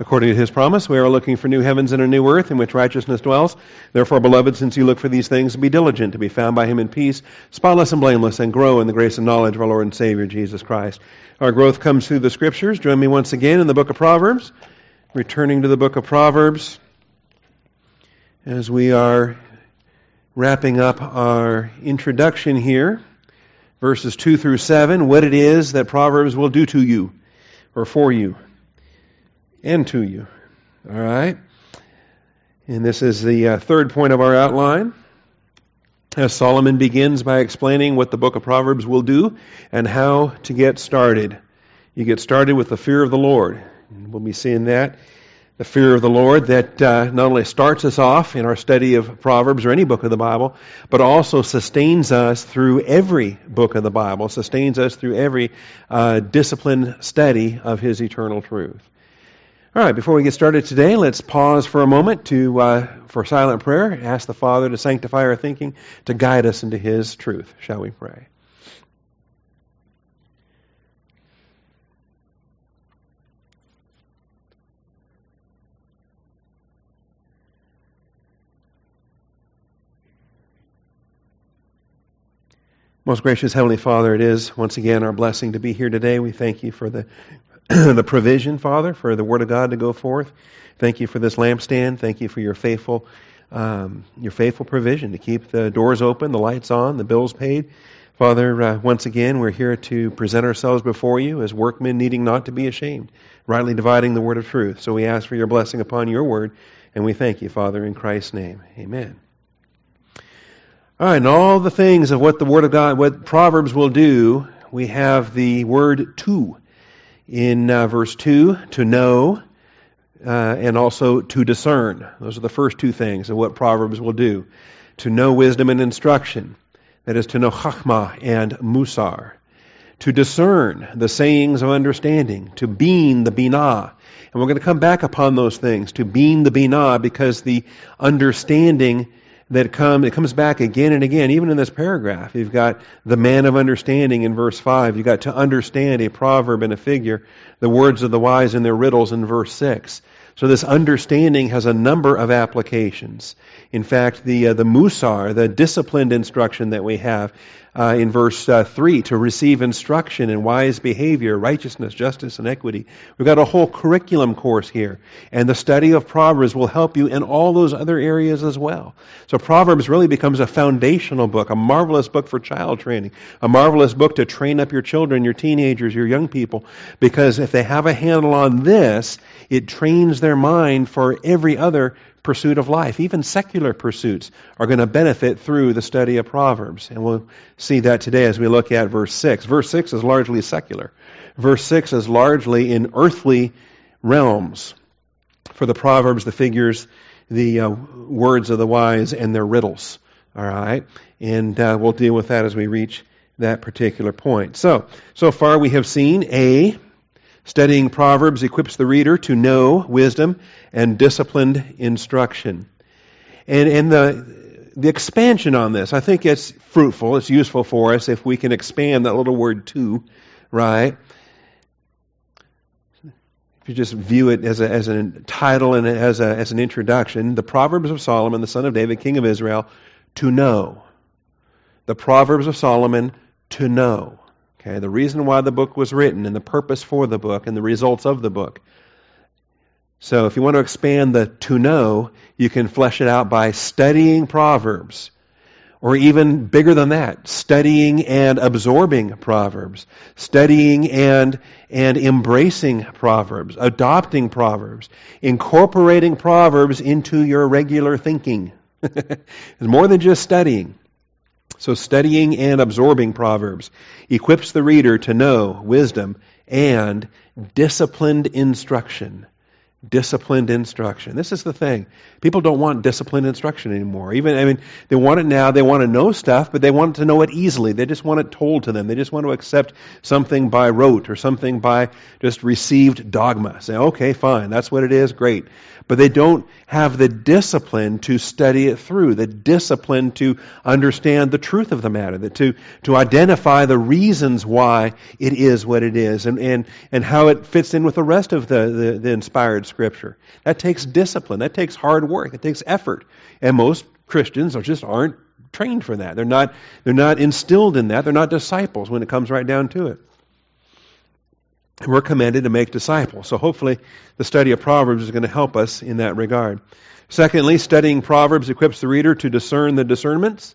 According to his promise, we are looking for new heavens and a new earth in which righteousness dwells. Therefore, beloved, since you look for these things, be diligent to be found by him in peace, spotless and blameless, and grow in the grace and knowledge of our Lord and Savior, Jesus Christ. Our growth comes through the Scriptures. Join me once again in the book of Proverbs. Returning to the book of Proverbs as we are wrapping up our introduction here, verses 2 through 7, what it is that Proverbs will do to you or for you and to you. All right? And this is the uh, third point of our outline. As Solomon begins by explaining what the book of Proverbs will do and how to get started. You get started with the fear of the Lord. And we'll be seeing that. The fear of the Lord that uh, not only starts us off in our study of Proverbs or any book of the Bible, but also sustains us through every book of the Bible, sustains us through every uh, disciplined study of His eternal truth. All right, before we get started today, let's pause for a moment to uh, for silent prayer. Ask the Father to sanctify our thinking, to guide us into His truth. Shall we pray? Most gracious Heavenly Father, it is once again our blessing to be here today. We thank you for the the provision, Father, for the Word of God to go forth. Thank you for this lampstand. Thank you for your faithful, um, your faithful provision to keep the doors open, the lights on, the bills paid. Father, uh, once again, we're here to present ourselves before you as workmen needing not to be ashamed, rightly dividing the word of truth. So we ask for your blessing upon your word, and we thank you, Father, in Christ's name. Amen. All right, and all the things of what the Word of God, what Proverbs will do, we have the word to in uh, verse 2 to know uh, and also to discern. Those are the first two things of what Proverbs will do. To know wisdom and instruction. That is to know chachma and musar. To discern the sayings of understanding. To bean the binah. And we're going to come back upon those things. To bean the binah because the understanding that come it comes back again and again. Even in this paragraph you've got the man of understanding in verse 5 you've got to understand a proverb and a figure the words of the wise and their riddles in verse 6 so this understanding has a number of applications. In fact the uh, the musar the disciplined instruction that we have uh, in verse uh, 3 to receive instruction in wise behavior, righteousness, justice, and equity. We've got a whole curriculum course here. And the study of Proverbs will help you in all those other areas as well. So Proverbs really becomes a foundational book, a marvelous book for child training, a marvelous book to train up your children, your teenagers, your young people, because if they have a handle on this, it trains their mind for every other pursuit of life. Even secular pursuits are going to benefit through the study of Proverbs. And we'll see that today as we look at verse 6. Verse 6 is largely secular. Verse 6 is largely in earthly realms. For the Proverbs, the figures, the uh, words of the wise, and their riddles. All right? And uh, we'll deal with that as we reach that particular point. So, so far we have seen A, Studying Proverbs equips the reader to know wisdom and disciplined instruction. And, and the, the expansion on this, I think it's fruitful, it's useful for us if we can expand that little word to, right? If you just view it as a, as a title and as, a, as an introduction, the Proverbs of Solomon, the son of David, king of Israel, to know. The Proverbs of Solomon, to know. Okay, the reason why the book was written and the purpose for the book and the results of the book. So if you want to expand the to know, you can flesh it out by studying Proverbs. Or even bigger than that, studying and absorbing Proverbs, studying and, and embracing Proverbs, adopting Proverbs, incorporating Proverbs into your regular thinking. it's more than just studying. So, studying and absorbing Proverbs equips the reader to know wisdom and disciplined instruction. Disciplined instruction. This is the thing. People don't want disciplined instruction anymore. Even, I mean, they want it now. They want to know stuff, but they want to know it easily. They just want it told to them. They just want to accept something by rote or something by just received dogma. Say, okay, fine. That's what it is. Great but they don't have the discipline to study it through, the discipline to understand the truth of the matter, that to, to identify the reasons why it is what it is and, and, and how it fits in with the rest of the, the, the inspired Scripture. That takes discipline. That takes hard work. It takes effort. And most Christians are just aren't trained for that. They're not, they're not instilled in that. They're not disciples when it comes right down to it. We're commanded to make disciples. So hopefully the study of Proverbs is going to help us in that regard. Secondly, studying Proverbs equips the reader to discern the discernments,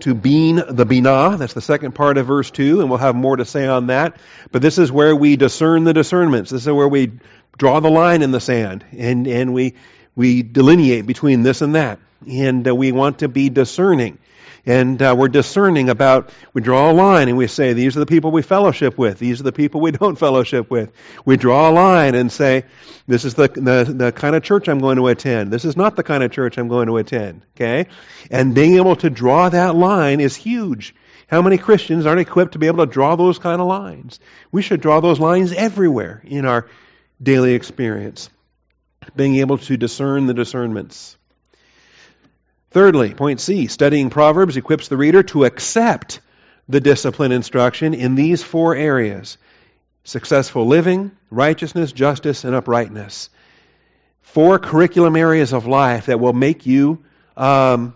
to bean the binah. That's the second part of verse 2, and we'll have more to say on that. But this is where we discern the discernments. This is where we draw the line in the sand, and, and we, we delineate between this and that. And uh, we want to be discerning. And uh, we're discerning about, we draw a line and we say, these are the people we fellowship with. These are the people we don't fellowship with. We draw a line and say, this is the, the, the kind of church I'm going to attend. This is not the kind of church I'm going to attend. Okay? And being able to draw that line is huge. How many Christians aren't equipped to be able to draw those kind of lines? We should draw those lines everywhere in our daily experience. Being able to discern the discernments. Thirdly, point C, studying Proverbs equips the reader to accept the discipline instruction in these four areas successful living, righteousness, justice, and uprightness. Four curriculum areas of life that will make you um,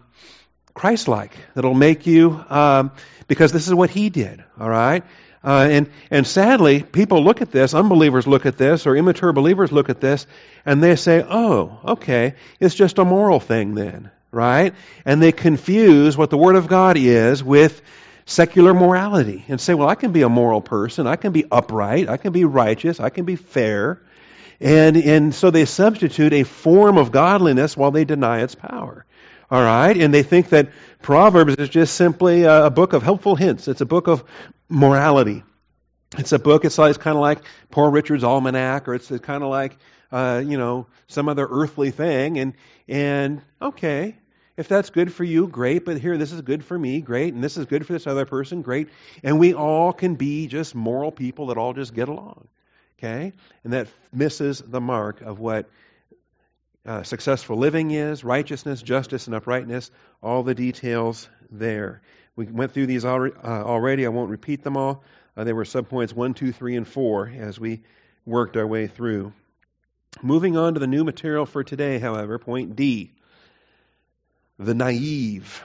Christ like, that'll make you, um, because this is what He did, all right? Uh, and, and sadly, people look at this, unbelievers look at this, or immature believers look at this, and they say, oh, okay, it's just a moral thing then right? And they confuse what the Word of God is with secular morality and say, well, I can be a moral person, I can be upright, I can be righteous, I can be fair. And, and so they substitute a form of godliness while they deny its power. All right? And they think that Proverbs is just simply a, book of helpful hints. It's a book of morality. It's a book, it's, like, it's kind of like Poor Richard's Almanac, or it's kind of like uh, you know, some other earthly thing. And, and okay, if that's good for you, great, but here, this is good for me, great, and this is good for this other person, great. And we all can be just moral people that all just get along. Okay? And that misses the mark of what uh, successful living is, righteousness, justice, and uprightness, all the details there. We went through these uh, already. I won't repeat them all. Uh, there were subpoints 1, 2, 3, and 4 as we worked our way through. Moving on to the new material for today, however, point D the naive.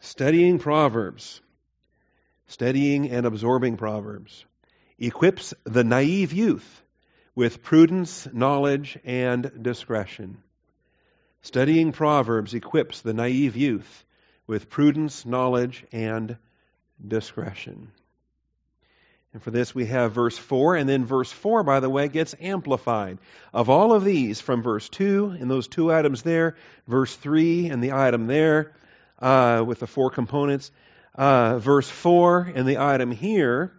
Studying Proverbs, studying and absorbing Proverbs, equips the naive youth with prudence, knowledge, and discretion. Studying Proverbs equips the naive youth with prudence, knowledge, and discretion. And for this, we have verse 4, and then verse 4, by the way, gets amplified. Of all of these, from verse 2 and those two items there, verse 3 and the item there, uh, with the four components, uh, verse 4 and the item here,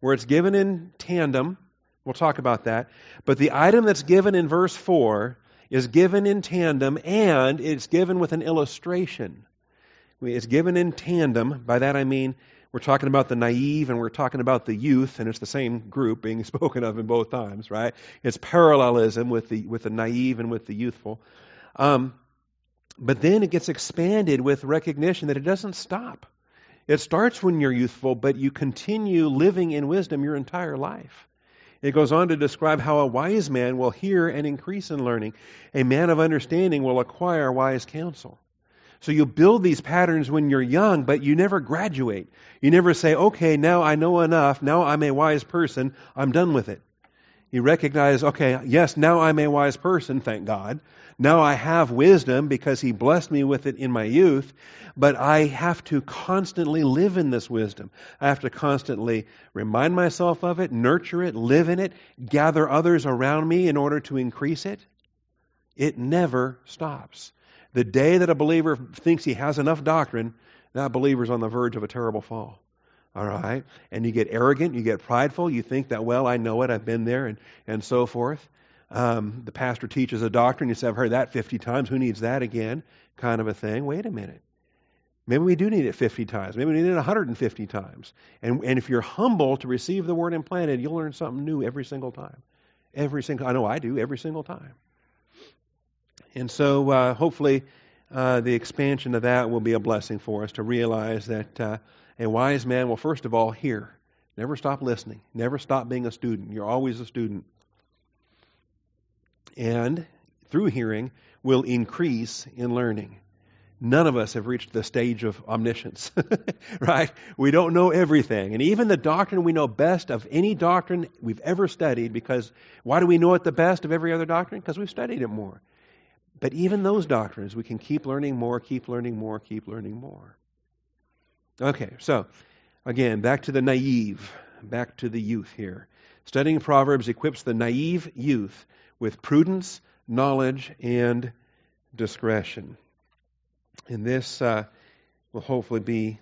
where it's given in tandem, we'll talk about that. But the item that's given in verse 4 is given in tandem and it's given with an illustration. It's given in tandem. By that I mean we're talking about the naive and we're talking about the youth, and it's the same group being spoken of in both times, right? It's parallelism with the with the naive and with the youthful. Um, but then it gets expanded with recognition that it doesn't stop. It starts when you're youthful, but you continue living in wisdom your entire life. It goes on to describe how a wise man will hear and increase in learning. A man of understanding will acquire wise counsel. So you build these patterns when you're young, but you never graduate. You never say, okay, now I know enough. Now I'm a wise person. I'm done with it. You recognize, okay, yes, now I'm a wise person, thank God. Now I have wisdom because He blessed me with it in my youth, but I have to constantly live in this wisdom. I have to constantly remind myself of it, nurture it, live in it, gather others around me in order to increase it. It never stops. The day that a believer thinks he has enough doctrine, that believer's on the verge of a terrible fall. All right? And you get arrogant, you get prideful, you think that, well, I know it, I've been there, and, and so forth. Um, the pastor teaches a doctrine, you say, I've heard that 50 times, who needs that again? Kind of a thing. Wait a minute. Maybe we do need it 50 times. Maybe we need it 150 times. And, and if you're humble to receive the word implanted, you'll learn something new every single time. Every single, I know I do, every single time. And so uh, hopefully uh, the expansion of that will be a blessing for us to realize that uh, a wise man will, first of all, hear. Never stop listening. Never stop being a student. You're always a student. and through hearing will increase in learning. None of us have reached the stage of omniscience, right? We don't know everything. And even the doctrine we know best of any doctrine we've ever studied, because why do we know it the best of every other doctrine? Because we've studied it more. But even those doctrines, we can keep learning more, keep learning more, keep learning more. Okay, so again, back to the naive, back to the youth here. Studying Proverbs equips the naive youth with prudence, knowledge, and discretion. And this uh, will hopefully be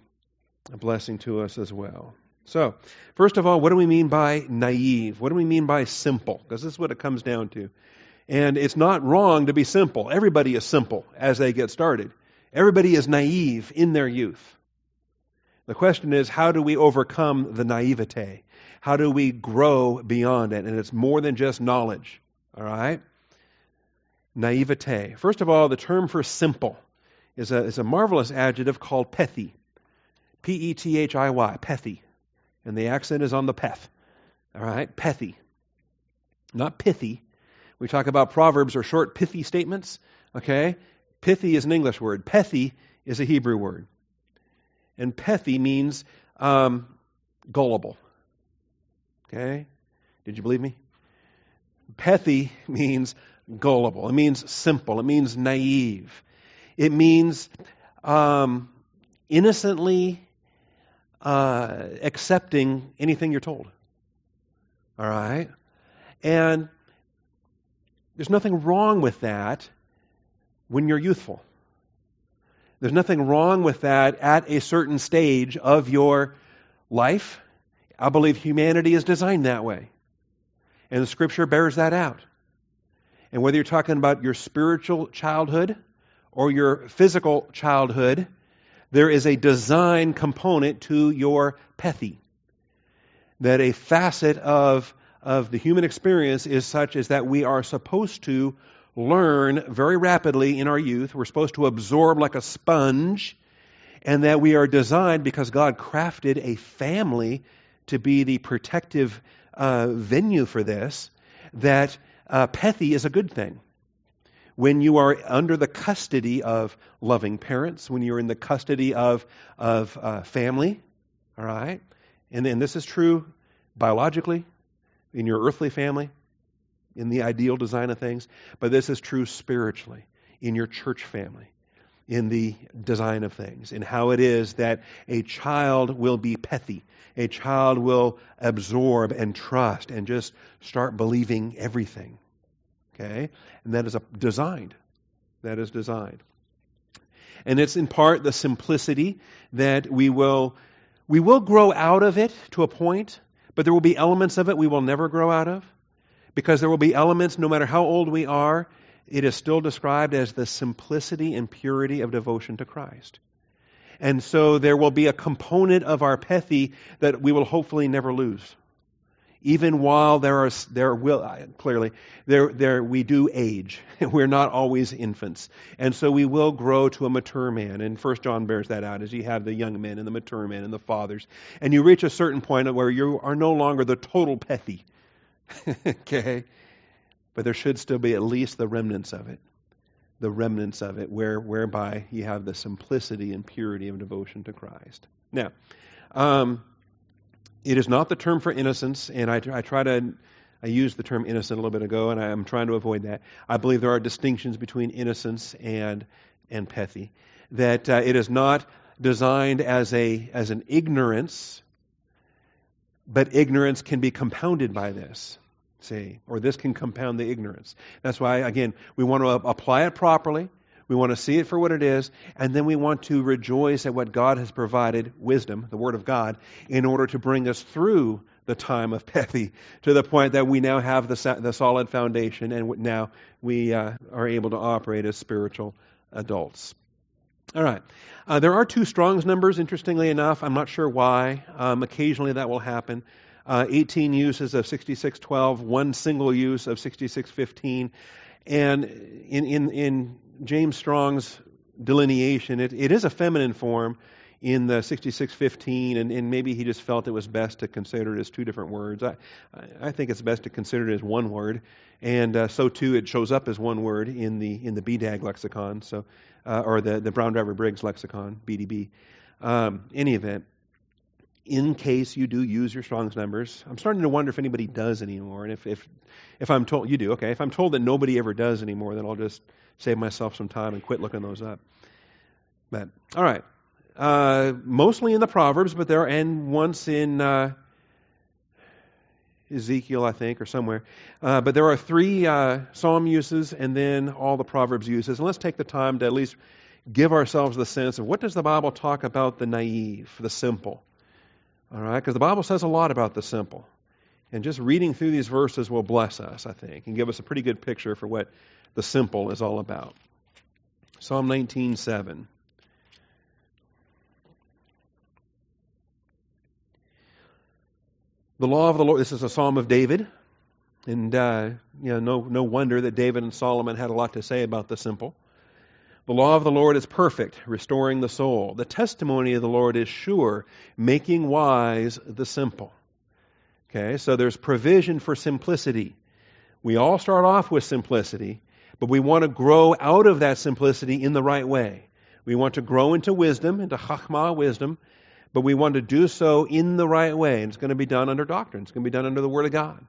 a blessing to us as well. So, first of all, what do we mean by naive? What do we mean by simple? Because this is what it comes down to. And it's not wrong to be simple. Everybody is simple as they get started. Everybody is naive in their youth. The question is, how do we overcome the naivete? How do we grow beyond it? And it's more than just knowledge. All right? Naivete. First of all, the term for simple is a, is a marvelous adjective called pethy. P E T H I Y, pethy. And the accent is on the peth. All right? Pethy. Not pithy. We talk about proverbs or short, pithy statements. Okay? Pithy is an English word, pethy is a Hebrew word. And pethy means um, gullible. Okay? Did you believe me? Pethy means gullible. It means simple. It means naive. It means um, innocently uh, accepting anything you're told. All right? And there's nothing wrong with that when you're youthful. There's nothing wrong with that at a certain stage of your life. I believe humanity is designed that way. And the scripture bears that out. And whether you're talking about your spiritual childhood or your physical childhood, there is a design component to your pethy. That a facet of, of the human experience is such as that we are supposed to learn very rapidly in our youth. We're supposed to absorb like a sponge, and that we are designed because God crafted a family to be the protective uh, venue for this, that uh, pethy is a good thing when you are under the custody of loving parents, when you're in the custody of, of uh, family, all right? And, and this is true biologically, in your earthly family, in the ideal design of things, but this is true spiritually, in your church family, in the design of things, in how it is that a child will be pethy. A child will absorb and trust and just start believing everything. Okay? And that is a, designed. That is designed. And it's in part the simplicity that we will we will grow out of it to a point, but there will be elements of it we will never grow out of. Because there will be elements, no matter how old we are, it is still described as the simplicity and purity of devotion to Christ. And so there will be a component of our pethy that we will hopefully never lose even while there are there will clearly there there we do age. We're not always infants. And so we will grow to a mature man. And first john bears that out as you have the young men and the mature men and the fathers. And you reach a certain point where you are no longer the total pethy. Okay? But there should still be at least the remnants of it. The remnants of it where whereby you have the simplicity and purity of devotion to christ. Now um, it is not the term for innocence, and I, I try to. I used the term innocent a little bit ago, and I'm trying to avoid that. I believe there are distinctions between innocence and and pethy. That uh, it is not designed as a as an ignorance, but ignorance can be compounded by this. See, or this can compound the ignorance. That's why, again, we want to apply it properly. We want to see it for what it is, and then we want to rejoice at what God has provided wisdom, the Word of God, in order to bring us through the time of Pethy to the point that we now have the, the solid foundation and now we uh, are able to operate as spiritual adults. All right. Uh, there are two Strong's numbers, interestingly enough. I'm not sure why. Um, occasionally that will happen. Uh, 18 uses of 6612, one single use of 6615. And in, in, in James Strong's delineation, it, it is a feminine form. in the 6615, and, and maybe he just felt it was best to consider it as two different words. I, I think it's best to consider it as one word, and uh, so too it shows up as one word in the in the BDAG lexicon, so uh, or the the Brown Driver Briggs lexicon, BDB. Um, any event, in case you do use your Strong's numbers, I'm starting to wonder if anybody does anymore, and if if if I'm told you do, okay, if I'm told that nobody ever does anymore, then I'll just save myself some time and quit looking those up. But all right, uh, mostly in the Proverbs, but there and once in uh, Ezekiel, I think, or somewhere. Uh, but there are three uh, Psalm uses and then all the Proverbs uses. And let's take the time to at least give ourselves the sense of what does the Bible talk about the naive, the simple. All right, because the Bible says a lot about the simple. And just reading through these verses will bless us, I think, and give us a pretty good picture for what the simple is all about. Psalm 19:7. The law of the Lord, this is a psalm of David. And uh, you know, no, no wonder that David and Solomon had a lot to say about the simple. The law of the Lord is perfect, restoring the soul. The testimony of the Lord is sure, making wise the simple. Okay, so there's provision for simplicity. We all start off with simplicity, but we want to grow out of that simplicity in the right way. We want to grow into wisdom, into chachma, wisdom, but we want to do so in the right way. And it's going to be done under doctrine. It's going to be done under the Word of God.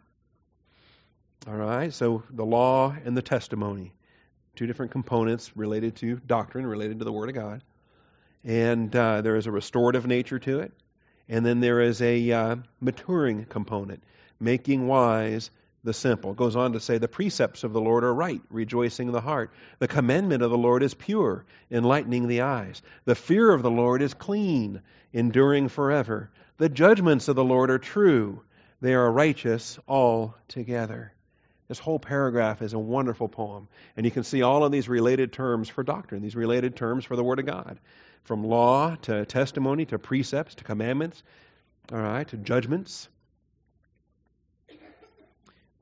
All right, so the law and the testimony, two different components related to doctrine, related to the Word of God. And uh, there is a restorative nature to it. And then there is a uh, maturing component, making wise the simple. It goes on to say, The precepts of the Lord are right, rejoicing the heart. The commandment of the Lord is pure, enlightening the eyes. The fear of the Lord is clean, enduring forever. The judgments of the Lord are true, they are righteous altogether. This whole paragraph is a wonderful poem. And you can see all of these related terms for doctrine, these related terms for the Word of God. From law to testimony to precepts to commandments, all right, to judgments.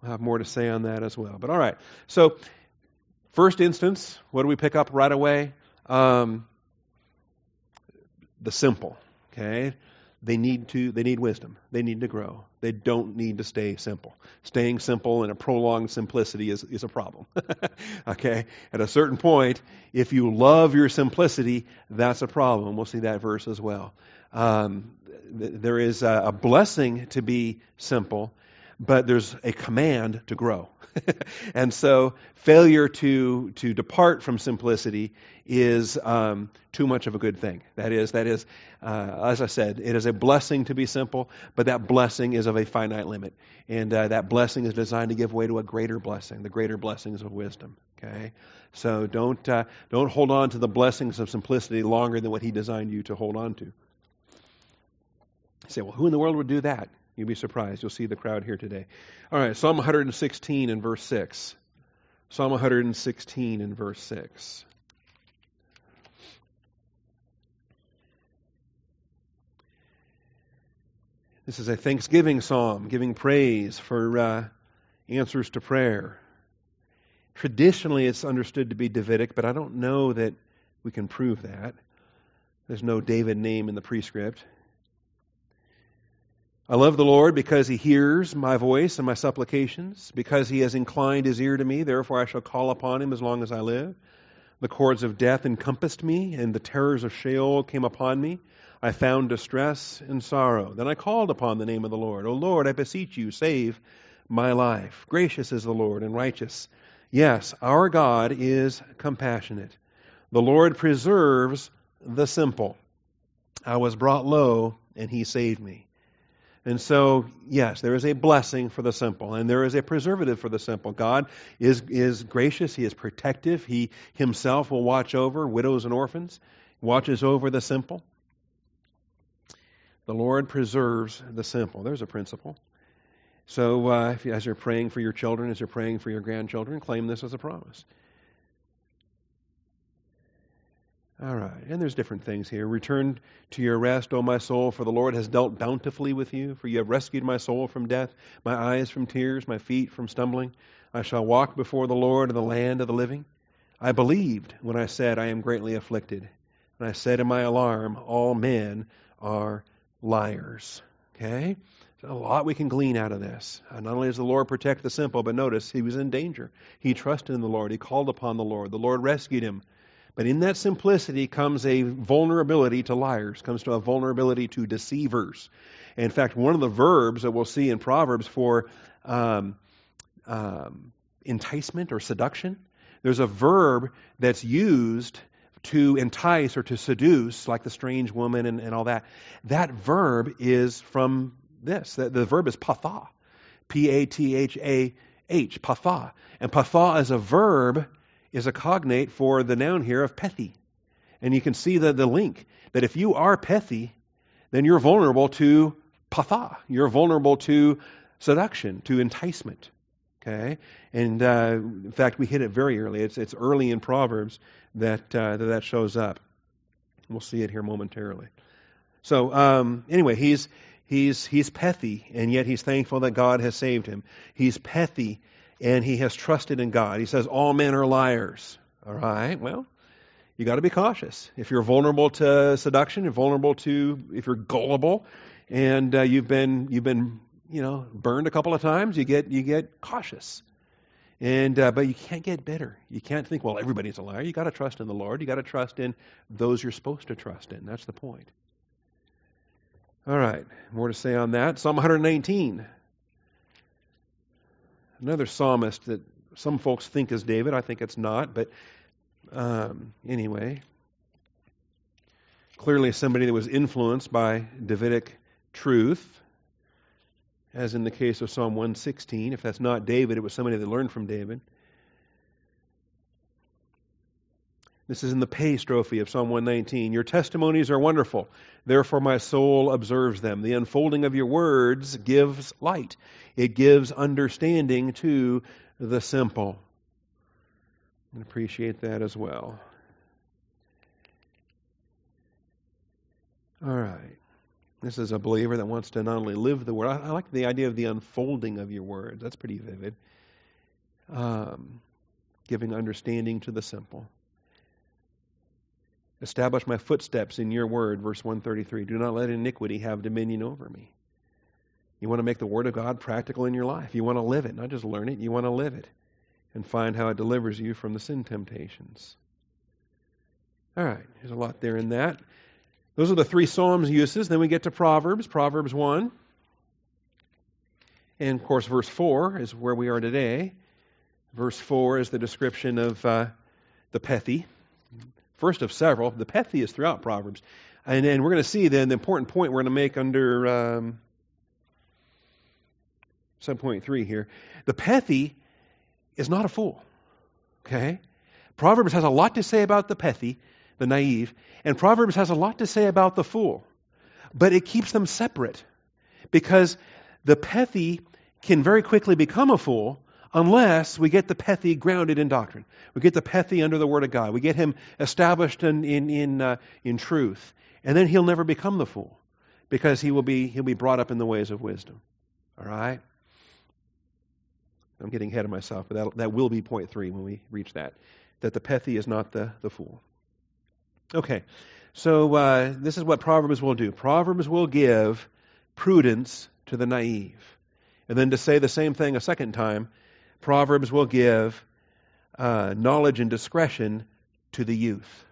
We'll have more to say on that as well. But all right. So, first instance, what do we pick up right away? Um, the simple. Okay? They need to they need wisdom. They need to grow. They don't need to stay simple. Staying simple and a prolonged simplicity is, is a problem. okay? At a certain point, if you love your simplicity, that's a problem. We'll see that verse as well. Um, th- there is a, a blessing to be simple, but there's a command to grow. and so failure to to depart from simplicity is um, too much of a good thing. That is, that is, uh, as I said, it is a blessing to be simple, but that blessing is of a finite limit, and uh, that blessing is designed to give way to a greater blessing, the greater blessings of wisdom. Okay, so don't uh, don't hold on to the blessings of simplicity longer than what He designed you to hold on to. You say, well, who in the world would do that? You'll be surprised. You'll see the crowd here today. All right, Psalm 116 and verse 6. Psalm 116 and verse 6. This is a thanksgiving psalm, giving praise for uh, answers to prayer. Traditionally, it's understood to be Davidic, but I don't know that we can prove that. There's no David name in the prescript. I love the Lord because he hears my voice and my supplications, because he has inclined his ear to me, therefore I shall call upon him as long as I live. The cords of death encompassed me, and the terrors of Sheol came upon me. I found distress and sorrow. Then I called upon the name of the Lord. O Lord, I beseech you, save my life. Gracious is the Lord and righteous. Yes, our God is compassionate. The Lord preserves the simple. I was brought low, and he saved me. And so, yes, there is a blessing for the simple, and there is a preservative for the simple. God is, is gracious, He is protective, He Himself will watch over widows and orphans, watches over the simple. The Lord preserves the simple. There's a principle. So, uh, as you're praying for your children, as you're praying for your grandchildren, claim this as a promise. All right. And there's different things here. Return to your rest, O my soul, for the Lord has dealt bountifully with you. For you have rescued my soul from death, my eyes from tears, my feet from stumbling. I shall walk before the Lord in the land of the living. I believed when I said, I am greatly afflicted. And I said in my alarm, all men are liars. Okay? A lot we can glean out of this. Uh, not only does the Lord protect the simple, but notice he was in danger. He trusted in the Lord. He called upon the Lord. The Lord rescued him. But in that simplicity comes a vulnerability to liars, comes to a vulnerability to deceivers. In fact, one of the verbs that we'll see in Proverbs for um, um, enticement or seduction, there's a verb that's used to entice or to seduce, like the strange woman and, and all that. That verb is from this. The, the verb is patha. P A T H A H, patha. And patha as a verb is a cognate for the noun here of pethy. And you can see the, the link that if you are pethy, then you're vulnerable to patha. You're vulnerable to seduction, to enticement. Okay? And uh, in fact, we hit it very early. It's, it's early in Proverbs that, uh, that that shows up. We'll see it here momentarily. So, um, anyway, he's, he's, he's pethy, and yet he's thankful that God has saved him. He's pethy, and he has trusted in God. He says, All men are liars. All right, well, you got to be cautious. If you're vulnerable to seduction, you're vulnerable to, if you're gullible, and uh, you've been, you've been, you know, burned a couple of times, you get, you get cautious. And uh, but you can't get bitter. You can't think, well, everybody's a liar. You got to trust in the Lord. You got to trust in those you're supposed to trust in. That's the point. All right, more to say on that. Psalm 119. Another psalmist that some folks think is David. I think it's not, but um, anyway, clearly somebody that was influenced by Davidic truth as in the case of Psalm 116. If that's not David, it was somebody that learned from David. This is in the pay strophe of Psalm 119. Your testimonies are wonderful, therefore my soul observes them. The unfolding of your words gives light, it gives understanding to the simple. I appreciate that as well. All right. This is a believer that wants to not only live the word, I, I like the idea of the unfolding of your words. That's pretty vivid. Um, giving understanding to the simple. Establish my footsteps in your word, verse 133. Do not let iniquity have dominion over me. You want to make the word of God practical in your life. You want to live it, not just learn it. You want to live it and find how it delivers you from the sin temptations. All right, there's a lot there in that. Those are the three Psalms uses. Then we get to Proverbs, Proverbs 1. And of course, verse 4 is where we are today. Verse 4 is the description of uh, the Pethi. First of several. The Pethi is throughout Proverbs. And then we're going to see then the important point we're going to make under um, 7.3 here. The Pethi is not a fool. Okay? Proverbs has a lot to say about the Pethi, the naive. And Proverbs has a lot to say about the fool, but it keeps them separate because the pethy can very quickly become a fool unless we get the pethy grounded in doctrine. We get the pethy under the Word of God. We get him established in, in, in, uh, in truth. And then he'll never become the fool because he will be, he'll be brought up in the ways of wisdom. All right? I'm getting ahead of myself, but that, that will be point three when we reach that. That the pethy is not the, the fool. Okay, so uh, this is what Proverbs will do. Proverbs will give prudence to the naive. And then to say the same thing a second time, Proverbs will give uh, knowledge and discretion to the youth.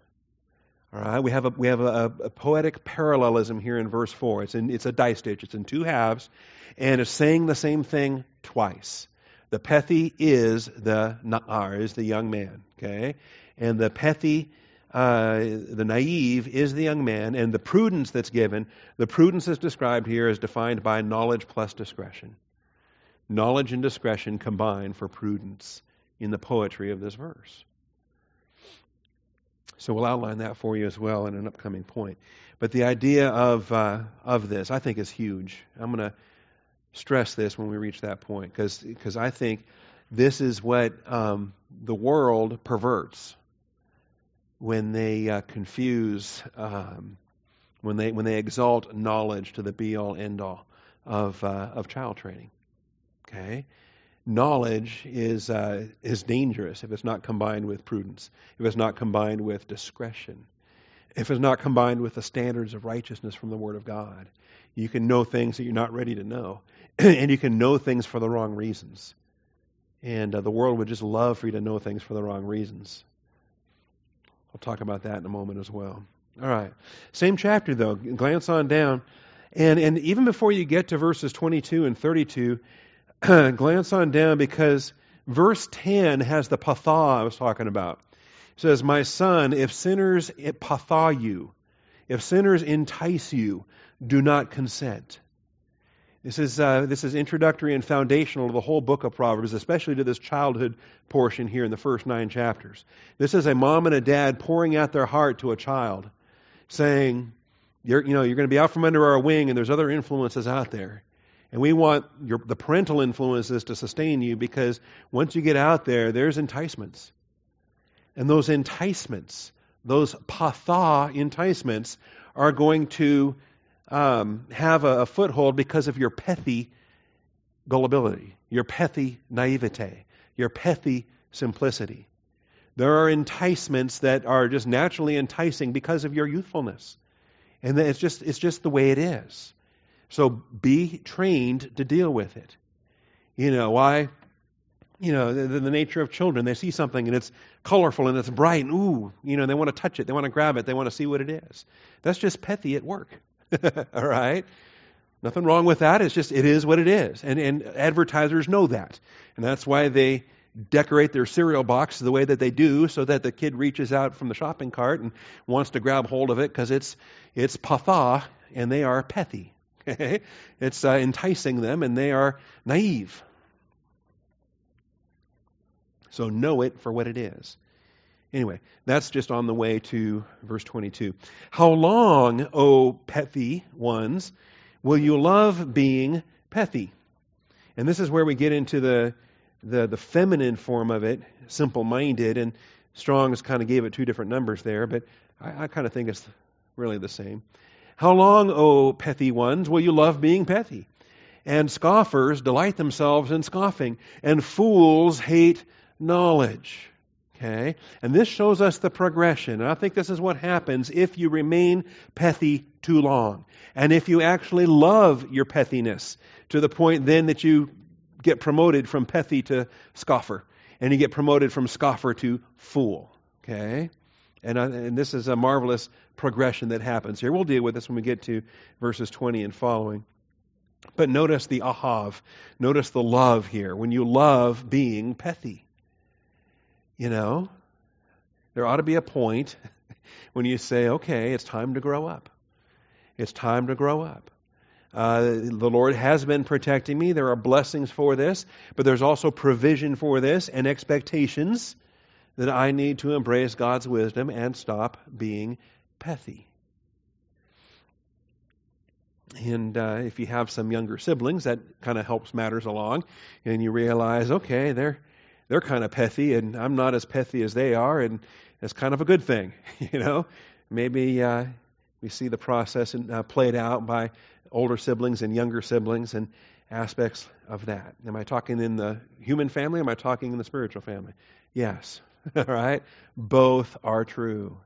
All right, we have a we have a, a, poetic parallelism here in verse four. It's in it's a distich. It's in two halves, and it's saying the same thing twice. The Pethi is the na'ar, is the young man. Okay, and the Pethi, uh, the naive is the young man, and the prudence that's given, the prudence that's described here is defined by knowledge plus discretion. Knowledge and discretion combine for prudence in the poetry of this verse. So we'll outline that for you as well in an upcoming point. But the idea of uh, of this, I think, is huge. I'm going to stress this when we reach that point because I think this is what um, the world perverts when they uh, confuse, um, when they when they exalt knowledge to the be all end all of uh, of child training. Okay, knowledge is uh, is dangerous if it's not combined with prudence, if it's not combined with discretion. if it's not combined with the standards of righteousness from the Word of God. You can know things that you're not ready to know, and you can know things for the wrong reasons. And uh, the world would just love for you to know things for the wrong reasons. I'll talk about that in a moment as well. All right. Same chapter, though. Glance on down. And, and even before you get to verses 22 and 32, glance on down because verse 10 has the patha I was talking about. It says, My son, if sinners patha you, if sinners entice you, do not consent. This is, uh, this is introductory and foundational to the whole book of Proverbs, especially to this childhood portion here in the first nine chapters. This is a mom and a dad pouring out their heart to a child, saying, you're, you know, you're going to be out from under our wing, and there's other influences out there. And we want your, the parental influences to sustain you because once you get out there, there's enticements. And those enticements, those patha enticements, are going to um, have a, a, foothold because of your pethy gullibility, your pethy naivete, your pethy simplicity. There are enticements that are just naturally enticing because of your youthfulness. And it's just, it's just the way it is. So be trained to deal with it. You know, why? You know, the, the, nature of children. They see something and it's colorful and it's bright. And, ooh, you know, they want to touch it. They want to grab it. They want to see what it is. That's just pethy at work. All right? Nothing wrong with that. It's just, it is what it is. And, and advertisers know that. And that's why they decorate their cereal box the way that they do so that the kid reaches out from the shopping cart and wants to grab hold of it because it's, it's patha and they are pethy. it's uh, enticing them and they are naive. So know it for what it is. Anyway, that's just on the way to verse 22. How long, O pethy ones, will you love being pethy? And this is where we get into the, the, the feminine form of it, simple minded, and Strong's kind of gave it two different numbers there, but I, I kind of think it's really the same. How long, O pethy ones, will you love being pethy? And scoffers delight themselves in scoffing, and fools hate knowledge. Okay? And this shows us the progression. And I think this is what happens if you remain pethy too long. And if you actually love your pethiness to the point then that you get promoted from pethy to scoffer. And you get promoted from scoffer to fool. Okay? And, uh, and this is a marvelous progression that happens here. We'll deal with this when we get to verses 20 and following. But notice the ahav. Notice the love here. When you love being pethy. You know, there ought to be a point when you say, okay, it's time to grow up. It's time to grow up. Uh, the Lord has been protecting me. There are blessings for this, but there's also provision for this and expectations that I need to embrace God's wisdom and stop being pethy. And uh, if you have some younger siblings, that kind of helps matters along. And you realize, okay, they're they're kind of pethy, and I'm not as pethy as they are, and it's kind of a good thing, you know. Maybe uh, we see the process in, uh, played out by older siblings and younger siblings and aspects of that. Am I talking in the human family? Am I talking in the spiritual family? Yes. All right. Both are true.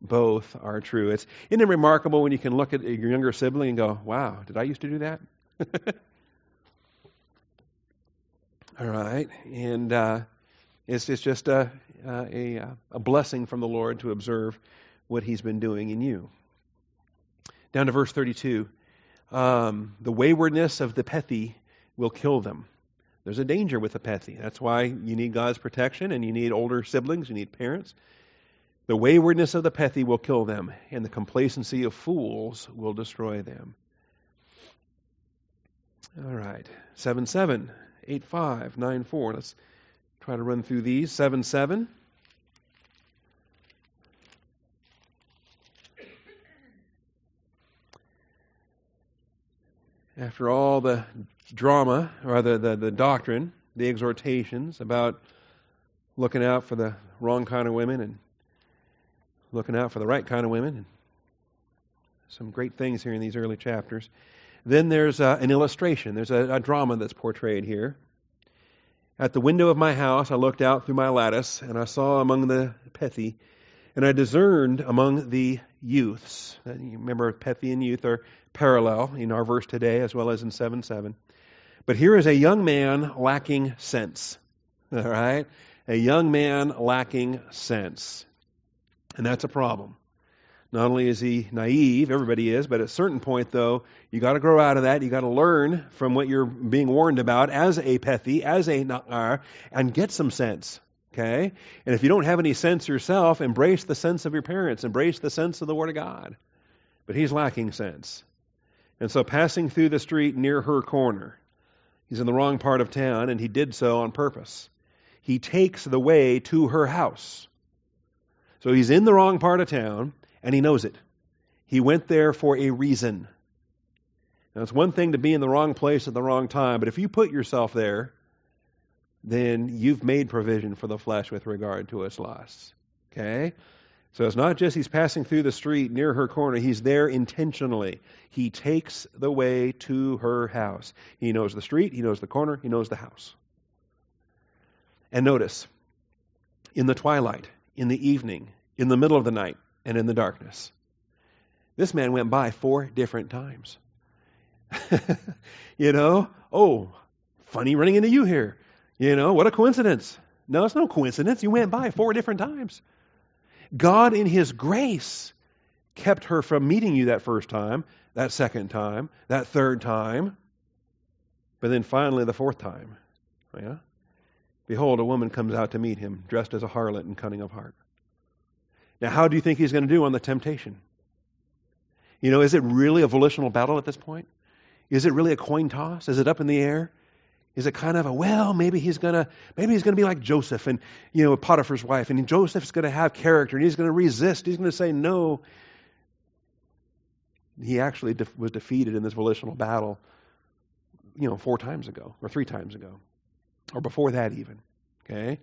Both are true. It's isn't it remarkable when you can look at your younger sibling and go, "Wow, did I used to do that?" All right, and uh, it's, it's just a, a, a blessing from the Lord to observe what He's been doing in you. Down to verse 32. Um, the waywardness of the pethy will kill them. There's a danger with the pethy. That's why you need God's protection and you need older siblings, you need parents. The waywardness of the pethy will kill them, and the complacency of fools will destroy them. All right. 7 7. 8 5, 9 4. Let's try to run through these. 7 7. After all the drama, or the, the, the doctrine, the exhortations about looking out for the wrong kind of women and looking out for the right kind of women, and some great things here in these early chapters. Then there's uh, an illustration. There's a, a drama that's portrayed here. At the window of my house, I looked out through my lattice, and I saw among the Pethi, and I discerned among the youths. You remember, Pethi and youth are parallel in our verse today as well as in 7 7. But here is a young man lacking sense. All right? A young man lacking sense. And that's a problem. Not only is he naive, everybody is, but at a certain point, though, you got to grow out of that. You got to learn from what you're being warned about as a pethi, as a na'ar, and get some sense. Okay? And if you don't have any sense yourself, embrace the sense of your parents, embrace the sense of the Word of God. But he's lacking sense. And so, passing through the street near her corner, he's in the wrong part of town, and he did so on purpose. He takes the way to her house. So he's in the wrong part of town and he knows it. He went there for a reason. Now, it's one thing to be in the wrong place at the wrong time, but if you put yourself there, then you've made provision for the flesh with regard to its lusts. Okay? So it's not just he's passing through the street near her corner, he's there intentionally. He takes the way to her house. He knows the street, he knows the corner, he knows the house. And notice, in the twilight, in the evening, in the middle of the night, and in the darkness. This man went by four different times. you know, oh, funny running into you here. You know, what a coincidence. No, it's no coincidence. You went by four different times. God, in His grace, kept her from meeting you that first time, that second time, that third time, but then finally the fourth time. Yeah? Behold, a woman comes out to meet him, dressed as a harlot and cunning of heart. Now, how do you think he's going to do on the temptation? You know, is it really a volitional battle at this point? Is it really a coin toss? Is it up in the air? Is it kind of a well, maybe he's gonna maybe he's gonna be like Joseph and you know Potiphar's wife, and Joseph's gonna have character, and he's gonna resist. He's gonna say no. He actually was defeated in this volitional battle, you know, four times ago or three times ago, or before that even. Okay,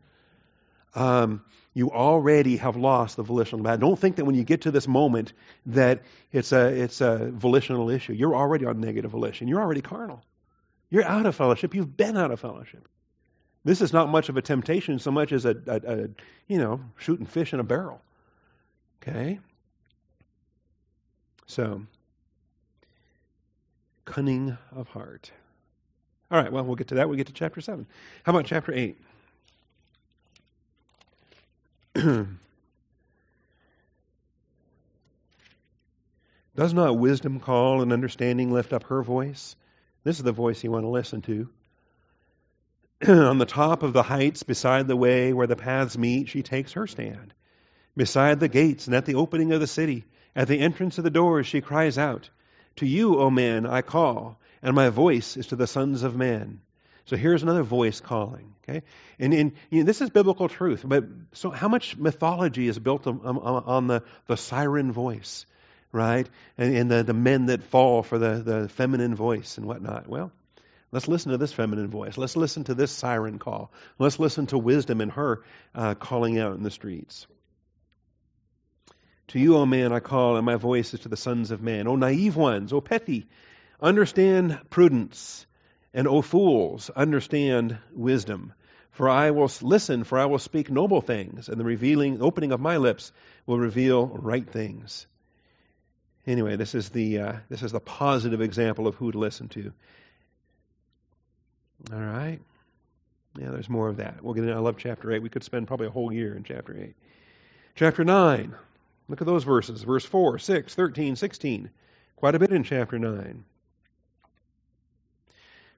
um, you already have lost the volitional battle. Don't think that when you get to this moment that it's a, it's a volitional issue. You're already on negative volition. You're already carnal. You're out of fellowship. You've been out of fellowship. This is not much of a temptation so much as a, a, a you know, shooting fish in a barrel. Okay? So, cunning of heart. All right, well, we'll get to that. we get to chapter 7. How about chapter 8? Does not wisdom call and understanding lift up her voice? This is the voice you want to listen to. On the top of the heights, beside the way where the paths meet, she takes her stand. Beside the gates and at the opening of the city, at the entrance of the doors, she cries out, To you, O man, I call, and my voice is to the sons of men. So here's another voice calling. Okay, and, and you know, this is biblical truth. But so how much mythology is built on, on, on the, the siren voice, right? And, and the, the men that fall for the, the feminine voice and whatnot. Well, let's listen to this feminine voice. Let's listen to this siren call. Let's listen to wisdom in her uh, calling out in the streets. To you, O man, I call, and my voice is to the sons of men. O naive ones, O pethi, understand prudence and, O fools, understand wisdom. For I will listen, for I will speak noble things, and the revealing, opening of my lips will reveal right things. Anyway, this is the uh, this is the positive example of who to listen to. All right. Yeah, there's more of that. We'll get into, I love chapter 8. We could spend probably a whole year in chapter 8. Chapter 9. Look at those verses. Verse 4, 6, 13, 16. Quite a bit in chapter 9.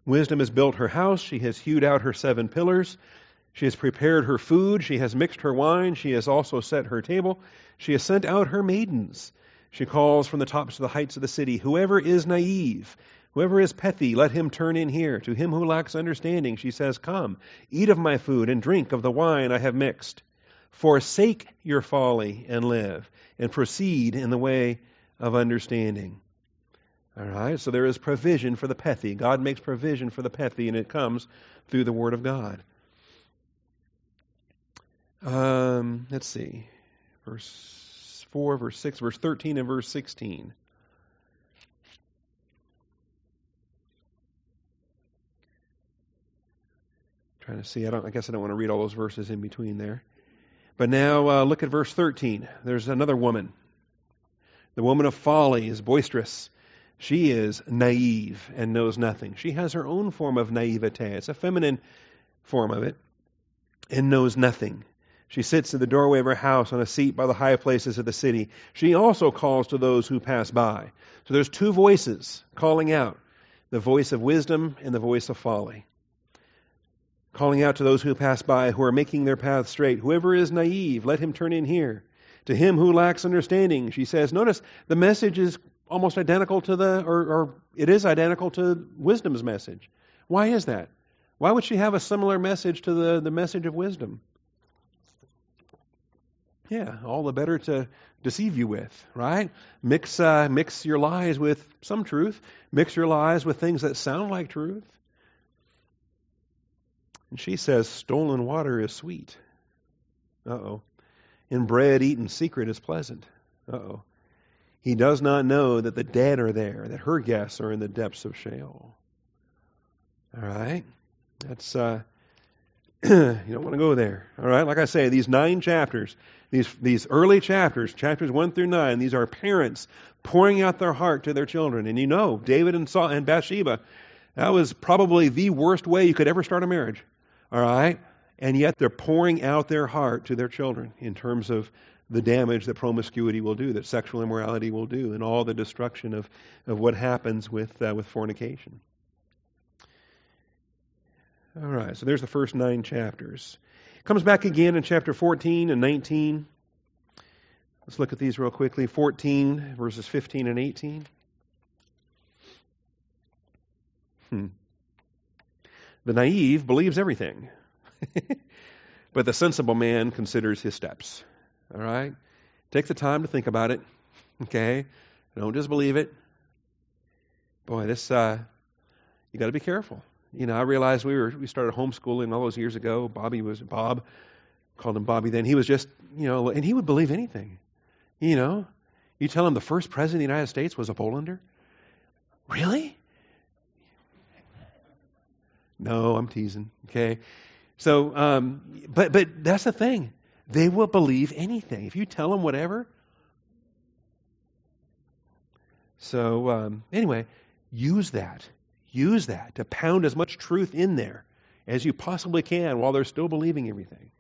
Wisdom has built her house. She has hewed out her seven pillars. She has prepared her food. She has mixed her wine. She has also set her table. She has sent out her maidens. She calls from the tops of the heights of the city Whoever is naive, whoever is pethi, let him turn in here. To him who lacks understanding, she says, Come, eat of my food and drink of the wine I have mixed. Forsake your folly and live, and proceed in the way of understanding. All right, so there is provision for the pethi. God makes provision for the pethi, and it comes through the Word of God. Um, let's see, verse four, verse six, verse thirteen, and verse sixteen. Trying to see. I don't. I guess I don't want to read all those verses in between there. But now uh, look at verse thirteen. There's another woman The woman of folly is boisterous. She is naive and knows nothing. She has her own form of naivete. It's a feminine form of it and knows nothing. She sits in the doorway of her house on a seat by the high places of the city. She also calls to those who pass by. So there's two voices calling out the voice of wisdom and the voice of folly. Calling out to those who pass by who are making their path straight. Whoever is naive, let him turn in here. To him who lacks understanding, she says. Notice the message is almost identical to the, or, or it is identical to wisdom's message. Why is that? Why would she have a similar message to the, the message of wisdom? Yeah, all the better to deceive you with, right? Mix uh, mix your lies with some truth. Mix your lies with things that sound like truth. And she says, "Stolen water is sweet." Uh oh. And bread eaten secret is pleasant. Uh oh. He does not know that the dead are there, that her guests are in the depths of Sheol. All right, that's uh, you don't want to go there. All right, like I say, these nine chapters these, these early chapters, chapters 1 through 9, these are parents pouring out their heart to their children. And you know, David and, Saul and Bathsheba, that was probably the worst way you could ever start a marriage. All right? And yet they're pouring out their heart to their children in terms of the damage that promiscuity will do, that sexual immorality will do, and all the destruction of, of what happens with, uh, with fornication. All right, so there's the first nine chapters. Comes back again in chapter 14 and 19. Let's look at these real quickly. 14, verses 15 and 18. Hmm. The naive believes everything, but the sensible man considers his steps. All right? Take the time to think about it. Okay? Don't just believe it. Boy, this, uh, you got to be careful. You know, I realized we were we started homeschooling all those years ago. Bobby was Bob, called him Bobby then. He was just, you know, and he would believe anything. You know, you tell him the first president of the United States was a Polander. Really? No, I'm teasing. Okay, so, um, but but that's the thing. They will believe anything if you tell them whatever. So um, anyway, use that Use that to pound as much truth in there as you possibly can while they're still believing everything.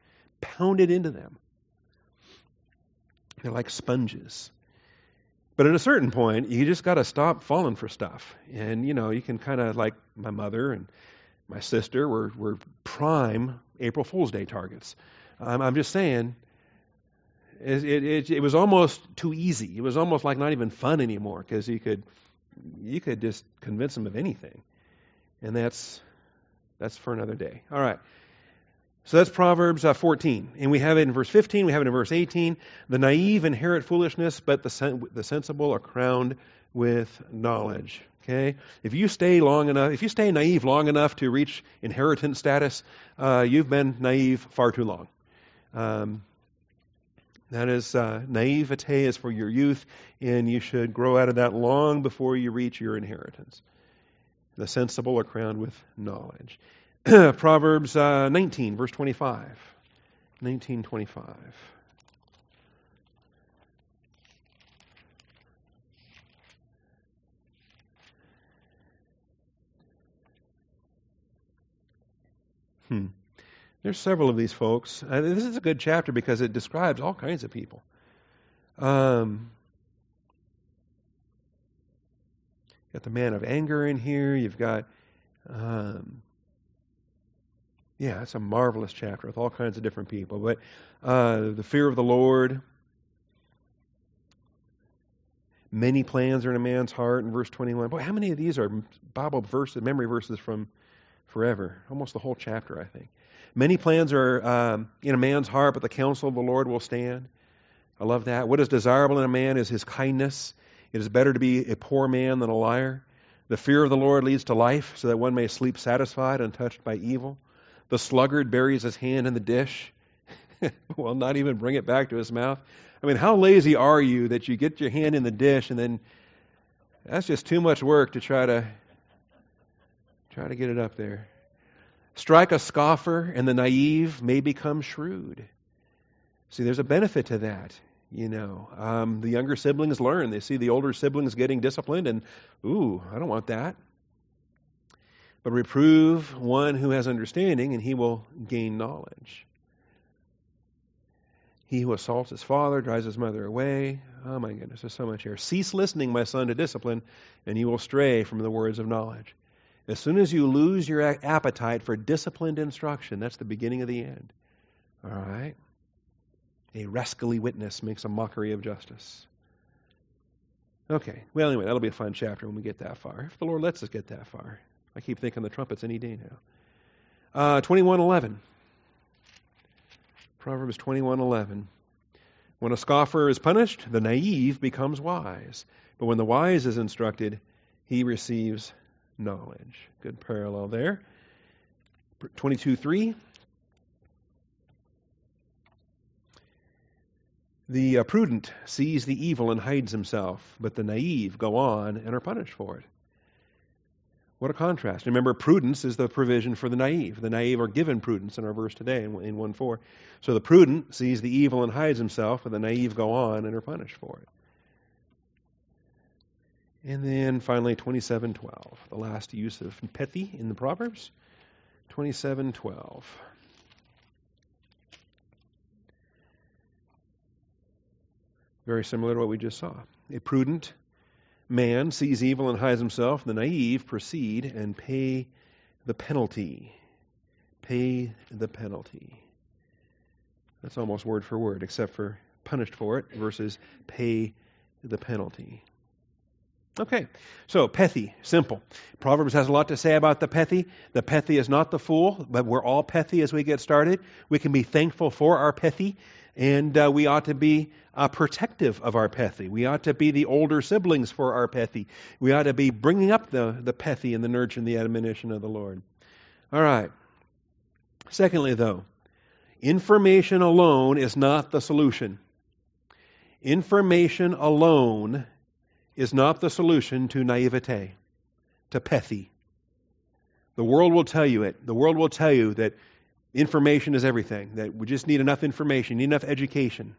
Pound it into them. They're like sponges. But at a certain point, you just got to stop falling for stuff. And, you know, you can kind of, like my mother and my sister were, were prime April Fool's Day targets. Um, I'm just saying, it, it, it, was almost too easy. It was almost like not even fun anymore because you could you could just convince them of anything. And that's that's for another day. All right. So that's Proverbs uh, 14. And we have it in verse 15, we have it in verse 18. The naive inherit foolishness, but the, sen- the sensible are crowned with knowledge. Okay? If you stay long enough, if you stay naive long enough to reach inheritance status, uh, you've been naive far too long. Um, that is, uh, naivete is for your youth, and you should grow out of that long before you reach your inheritance. The sensible are crowned with knowledge. Proverbs uh, 19, verse 25. 1925. Hmm. There's several of these folks. Uh, this is a good chapter because it describes all kinds of people. Um, got the man of anger in here. You've got, um, yeah, it's a marvelous chapter with all kinds of different people. But uh, the fear of the Lord. Many plans are in a man's heart in verse 21. Boy, how many of these are Bible verses, memory verses from forever? Almost the whole chapter, I think. Many plans are um, in a man's heart, but the counsel of the Lord will stand. I love that. What is desirable in a man is his kindness. It is better to be a poor man than a liar. The fear of the Lord leads to life, so that one may sleep satisfied, untouched by evil. The sluggard buries his hand in the dish, will not even bring it back to his mouth. I mean, how lazy are you that you get your hand in the dish and then that's just too much work to try to try to get it up there. Strike a scoffer, and the naive may become shrewd. See, there's a benefit to that. You know, um, the younger siblings learn. They see the older siblings getting disciplined, and ooh, I don't want that. But reprove one who has understanding, and he will gain knowledge. He who assaults his father drives his mother away. Oh my goodness, there's so much here. Cease listening, my son, to discipline, and you will stray from the words of knowledge. As soon as you lose your appetite for disciplined instruction, that's the beginning of the end. All right? A rascally witness makes a mockery of justice. Okay, well, anyway, that'll be a fun chapter when we get that far. If the Lord lets us get that far. I keep thinking the trumpet's any day now. Uh, 2111. Proverbs 21:11. When a scoffer is punished, the naive becomes wise, but when the wise is instructed, he receives knowledge. Good parallel there. 22:3. The uh, prudent sees the evil and hides himself, but the naive go on and are punished for it. What a contrast. Remember, prudence is the provision for the naive. The naive are given prudence in our verse today in, in 1 4. So the prudent sees the evil and hides himself, but the naive go on and are punished for it. And then finally, 27:12, the last use of pethi in the Proverbs. 27:12. Very similar to what we just saw. A prudent man sees evil and hides himself. The naive proceed and pay the penalty. Pay the penalty. That's almost word for word, except for punished for it versus pay the penalty. Okay, so pethi, simple. Proverbs has a lot to say about the pethi. The pethi is not the fool, but we're all pethi as we get started. We can be thankful for our pethi, and uh, we ought to be uh, protective of our pethi. We ought to be the older siblings for our pethi. We ought to be bringing up the, the pethi and the nurture and the admonition of the Lord. All right. Secondly, though, information alone is not the solution. Information alone is not the solution to naivete, to pethi. The world will tell you it. The world will tell you that information is everything, that we just need enough information, need enough education,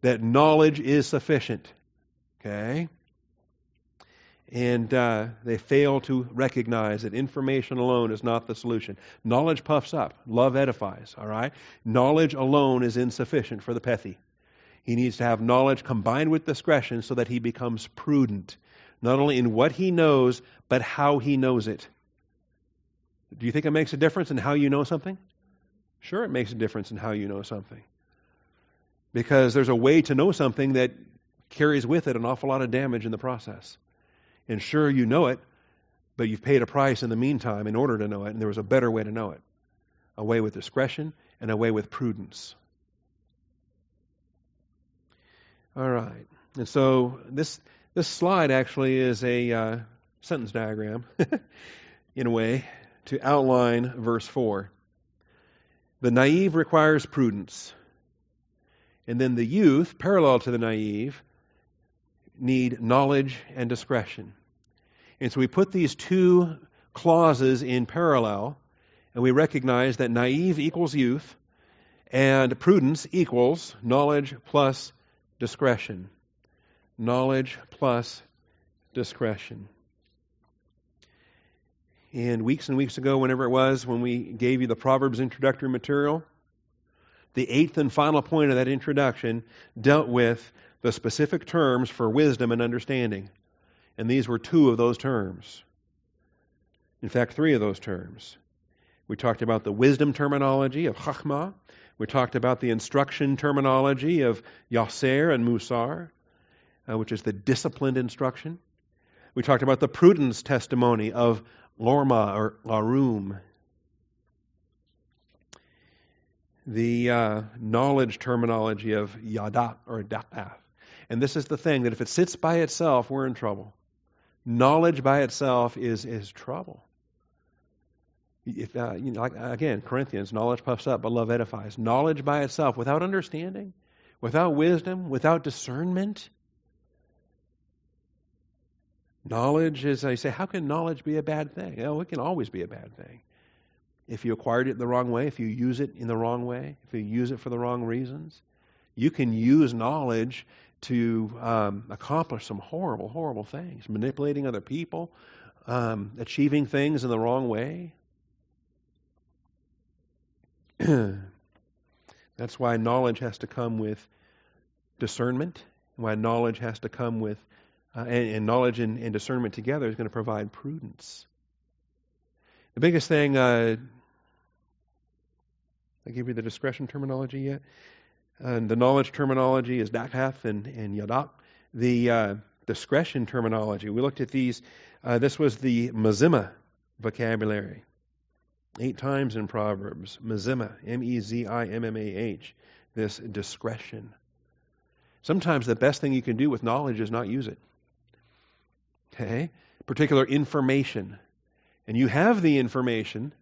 that knowledge is sufficient. Okay? And uh, they fail to recognize that information alone is not the solution. Knowledge puffs up, love edifies, all right? Knowledge alone is insufficient for the pethi. He needs to have knowledge combined with discretion so that he becomes prudent, not only in what he knows, but how he knows it. Do you think it makes a difference in how you know something? Sure, it makes a difference in how you know something. Because there's a way to know something that carries with it an awful lot of damage in the process. And sure, you know it, but you've paid a price in the meantime in order to know it, and there was a better way to know it a way with discretion and a way with prudence. All right. And so this this slide actually is a uh, sentence diagram, in a way, to outline verse 4. The naive requires prudence. And then the youth, parallel to the naive, need knowledge and discretion. And so we put these two clauses in parallel, and we recognize that naive equals youth, and prudence equals knowledge plus discretion. Knowledge plus discretion. And weeks and weeks ago, whenever it was, when we gave you the Proverbs introductory material, the eighth and final point of that introduction dealt with the specific terms for wisdom and understanding. And these were two of those terms. In fact, three of those terms. We talked about the wisdom terminology of chachma, we talked about the instruction terminology of Yaser and Musar, uh, which is the disciplined instruction. We talked about the prudence testimony of Lorma or Larum. The uh, knowledge terminology of Yadat or Da'ath. And this is the thing that if it sits by itself, we're in trouble. Knowledge by itself is, is trouble. If, uh, you know, like, again, Corinthians, knowledge puffs up, but love edifies. Knowledge by itself, without understanding, without wisdom, without discernment. Knowledge is, I say, how can knowledge be a bad thing? It can always be a bad thing. If you acquired it the wrong way, if you use it in the wrong way, if you use it for the wrong reasons, You can use knowledge to um, accomplish some horrible, horrible things, manipulating other people, um, achieving things in the wrong way. That's why knowledge has to come with discernment, why knowledge has to come with, uh, and, and, knowledge and, and, discernment together is going to provide prudence. The biggest thing, uh, I give you the discretion terminology yet? And the knowledge terminology is dakath and, and yadak. The uh, discretion terminology, we looked at these. Uh, this was the Mezimmah vocabulary. Eight times in Proverbs. Mezimmah, M E Z I M M A H. This discretion. Sometimes the best thing you can do with knowledge is not use it. Okay? Particular information. And you have the information,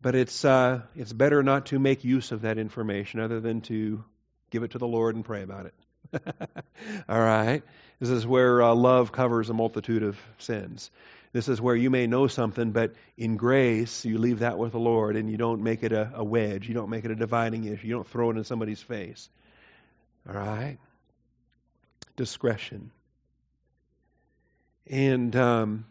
but it's, uh, it's better not to make use of that information other than to give it to the Lord and pray about it. All right? This is where uh, love covers a multitude of sins. This is where you may know something, but in grace, you leave that with the Lord and you don't make it a, a wedge. You don't make it a dividing issue. You don't throw it in somebody's face. All right? Discretion. And um,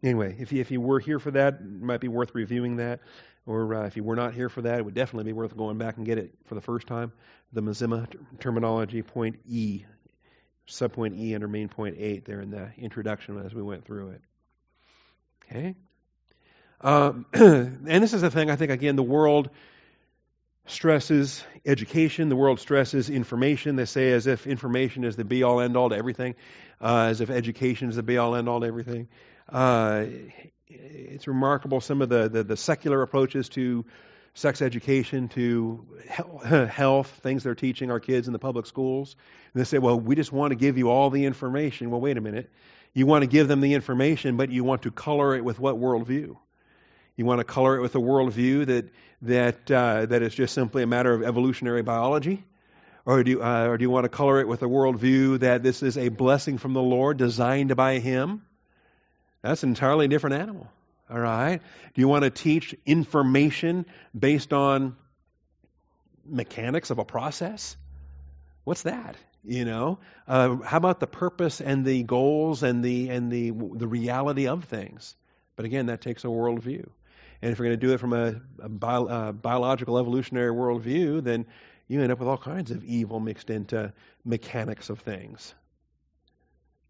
Anyway, if you, if you were here for that, it might be worth reviewing that. Or uh, if you were not here for that, it would definitely be worth going back and get it for the first time. The Mezimmah terminology, point E, subpoint E under main point 8 there in the introduction as we went through it. Okay? Um, and this is the thing, I think, again, the world stresses education, the world stresses information. They say as if information is the be all end all to everything, uh, as if education is the be all end all to everything. Uh, it's remarkable some of the, the, the, secular approaches to sex education, to health, things they're teaching our kids in the public schools. And they say, well, we just want to give you all the information. Well, wait a minute. You want to give them the information, but you want to color it with what worldview? You want to color it with a worldview that, that, uh, that is just simply a matter of evolutionary biology? Or do, uh, or do you want to color it with a worldview that this is a blessing from the Lord designed by Him? That's an entirely different animal. All right? Do you want to teach information based on mechanics of a process? What's that? You know, uh, how about the purpose and the goals and the and the the reality of things? But again, that takes a worldview. And if you're going to do it from a, a bio, biological evolutionary worldview, then you end up with all kinds of evil mixed into mechanics of things.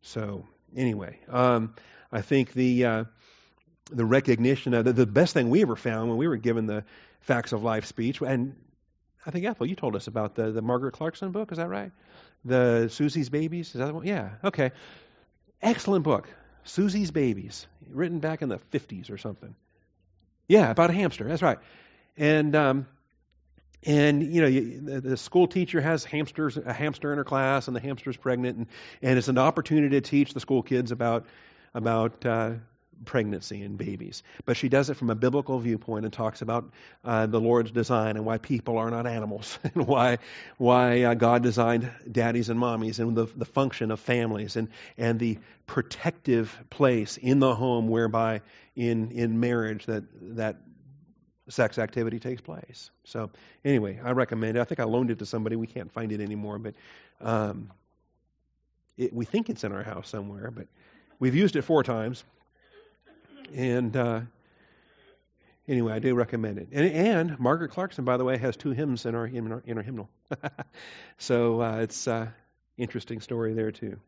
So anyway, um, I think the uh, the recognition of the, the, best thing we ever found when we were given the Facts of Life speech, and I think Ethel, you told us about the the Margaret Clarkson book. Is that right? The Susie's Babies. Is that one? Yeah. Okay. Excellent book. Susie's Babies, written back in the 50s or something. Yeah, about a hamster. That's right. And um, and you know you, the, the, school teacher has hamsters a hamster in her class and the hamster's pregnant and, and it's an opportunity to teach the school kids about about uh, pregnancy and babies. But she does it from a biblical viewpoint and talks about uh, the Lord's design and why people are not animals and why why uh, God designed daddies and mommies and the, the function of families and, and the protective place in the home whereby in, in marriage that, that sex activity takes place. So anyway, I recommend it. I think I loaned it to somebody. We can't find it anymore, but um, it, we think it's in our house somewhere, but We've used it four times. And uh, anyway, I do recommend it. And, and, Margaret Clarkson, by the way, has two hymns in our, in our, in hymnal. so uh, it's an uh, interesting story there, too.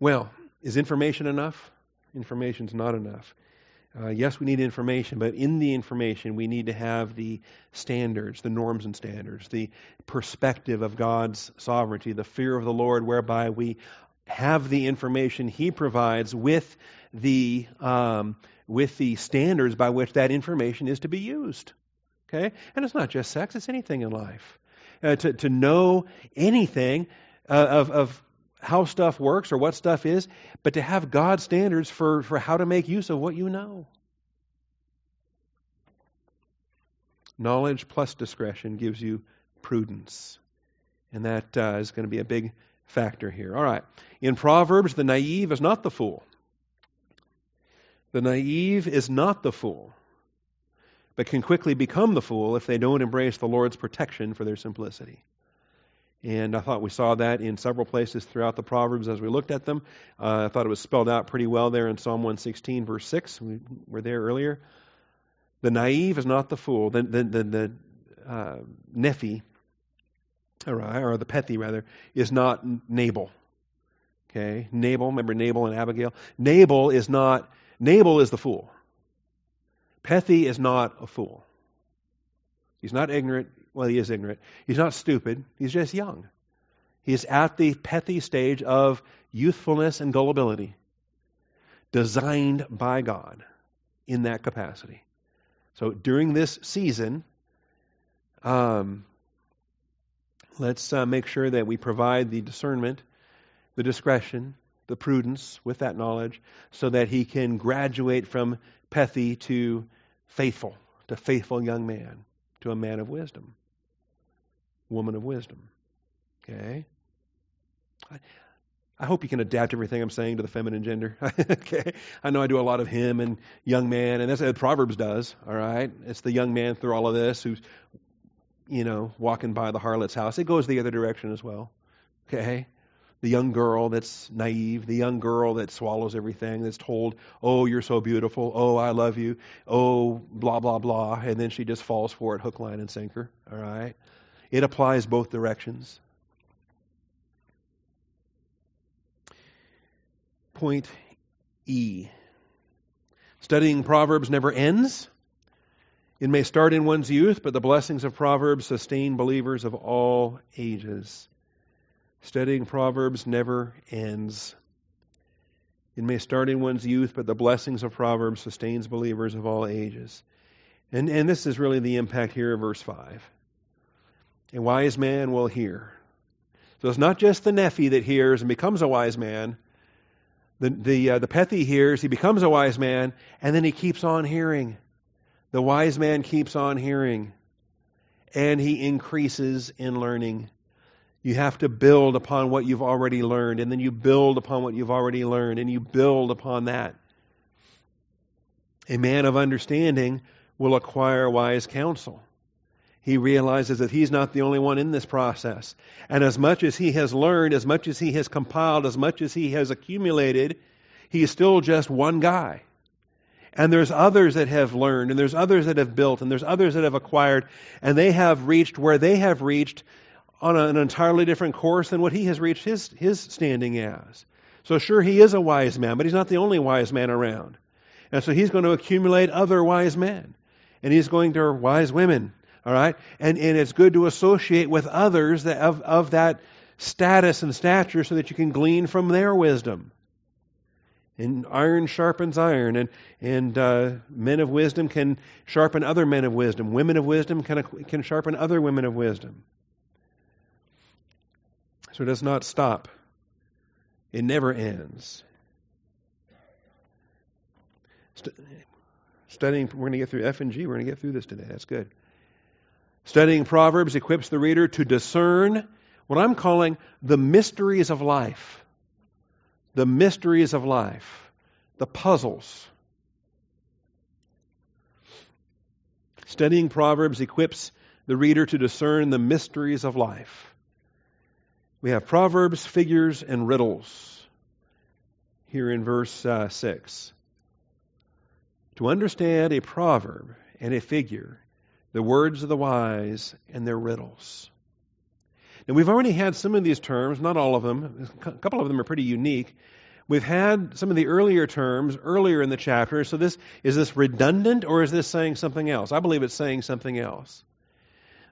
Well, is information enough? Information's not enough. Uh, yes, we need information, but in the information, we need to have the standards, the norms and standards, the perspective of God's sovereignty, the fear of the Lord, whereby we have the information he provides with the um, with the standards by which that information is to be used. Okay, and it's not just sex; it's anything in life. Uh, to to know anything uh, of of how stuff works or what stuff is, but to have God's standards for for how to make use of what you know. Knowledge plus discretion gives you prudence, and that uh, is going to be a big factor here. All right. In Proverbs, the naive is not the fool. The naive is not the fool. but can quickly become the fool if they don't embrace the Lord's protection for their simplicity. And I thought we saw that in several places throughout the Proverbs as we looked at them. Uh, I thought it was spelled out pretty well there in Psalm 116, verse 6. We were there earlier. The naive is not the fool. The, the, the, the uh, nephi, or, or the pethi rather, is not Nabal. Okay, Nabal, remember Nabal and Abigail? Nabal is not, Nabal is the fool. Pethy is not a fool. He's not ignorant. Well, he is ignorant. He's not stupid. He's just young. He's at the pethy stage of youthfulness and gullibility, designed by God in that capacity. So during this season, um, let's uh, make sure that we provide the discernment, the discretion, the prudence with that knowledge, so that he can graduate from Pethi to faithful, to faithful young man, to a man of wisdom, woman of wisdom. Okay? I, I hope you can adapt everything I'm saying to the feminine gender. okay? I know I do a lot of him and young man, and that's what Proverbs does, all right? It's the young man through all of this who's, you know, walking by the harlot's house. It goes the other direction as well. Okay? The young girl that's naive, the young girl that swallows everything, that's told, oh, you're so beautiful, oh, I love you, oh, blah, blah, blah, and then she just falls for it hook, line, and sinker. All right? It applies both directions. Point E. Studying Proverbs never ends. It may start in one's youth, but the blessings of Proverbs sustain believers of all ages. Studying Proverbs never ends. It may start in one's youth, but the blessings of Proverbs sustains believers of all ages. And, and this is really the impact here of verse 5. A wise man will hear. So it's not just the Nephi that hears and becomes a wise man. The, the, uh, the Pethi hears, he becomes a wise man, and then he keeps on hearing. The wise man keeps on hearing, and he increases in learning. You have to build upon what you've already learned, and then you build upon what you've already learned, and you build upon that. A man of understanding will acquire wise counsel. He realizes that he's not the only one in this process. And as much as he has learned, as much as he has compiled, as much as he has accumulated, he is still just one guy. And there's others that have learned, and there's others that have built, and there's others that have acquired, and they have reached where they have reached on an entirely different course than what he has reached his, his standing as. So, sure, he is a wise man, but he's not the only wise man around. And so he's going to accumulate other wise men. And he's going to wise women. All right? And, and it's good to associate with others that, of, of that status and stature so that you can glean from their wisdom. And iron sharpens iron, and, and uh, men of wisdom can sharpen other men of wisdom. Women of wisdom can, can sharpen other women of wisdom. So it does not stop, it never ends. studying, we're going to get through F and G. We're going to get through this today. That's good. Studying Proverbs equips the reader to discern what I'm calling the mysteries of life. The mysteries of life. The puzzles. Studying Proverbs equips the reader to discern the mysteries of life. We have proverbs, figures, and riddles here in verse uh, 6. To understand a proverb and a figure, the words of the wise and their riddles. Now, we've already had some of these terms, not all of them. A couple of them are pretty unique. We've had some of the earlier terms earlier in the chapter. So, this is this redundant or is this saying something else? I believe it's saying something else.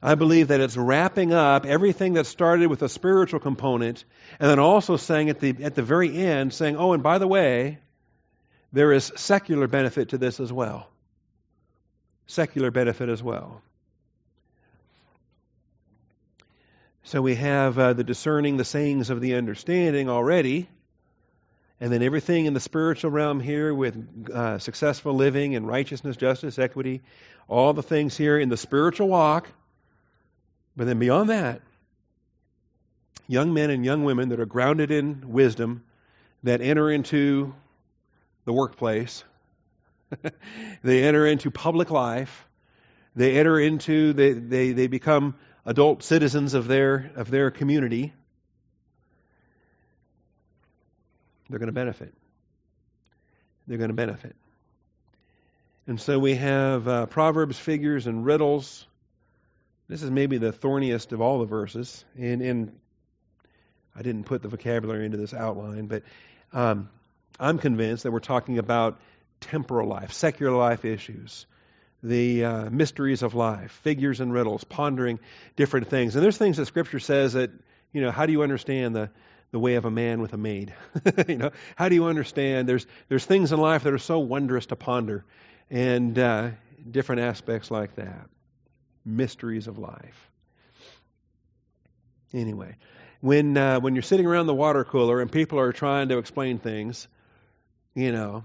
I believe that it's wrapping up everything that started with a spiritual component and then also saying at the, at the very end, saying, oh, and by the way, there is secular benefit to this as well. Secular benefit as well. So we have uh, the discerning, the sayings of the understanding already. And then everything in the spiritual realm here with uh, successful living and righteousness, justice, equity, all the things here in the spiritual walk but then beyond that, young men and young women that are grounded in wisdom that enter into the workplace, they enter into public life, They enter into, they, they, they become adult citizens of their, of their community. They're going to benefit. They're going to benefit. And so we have uh, proverbs, figures, and riddles. This is maybe the thorniest of all the verses. And, and I didn't put the vocabulary into this outline, but um, I'm convinced that we're talking about temporal life, secular life issues, the uh, mysteries of life, figures and riddles, pondering different things. And there's things that Scripture says that, you know, how do you understand the, the way of a man with a maid? you know, how do you understand? There's, there's things in life that are so wondrous to ponder and uh, different aspects like that. Mysteries of life. Anyway, when uh, when you're sitting around the water cooler and people are trying to explain things, you know,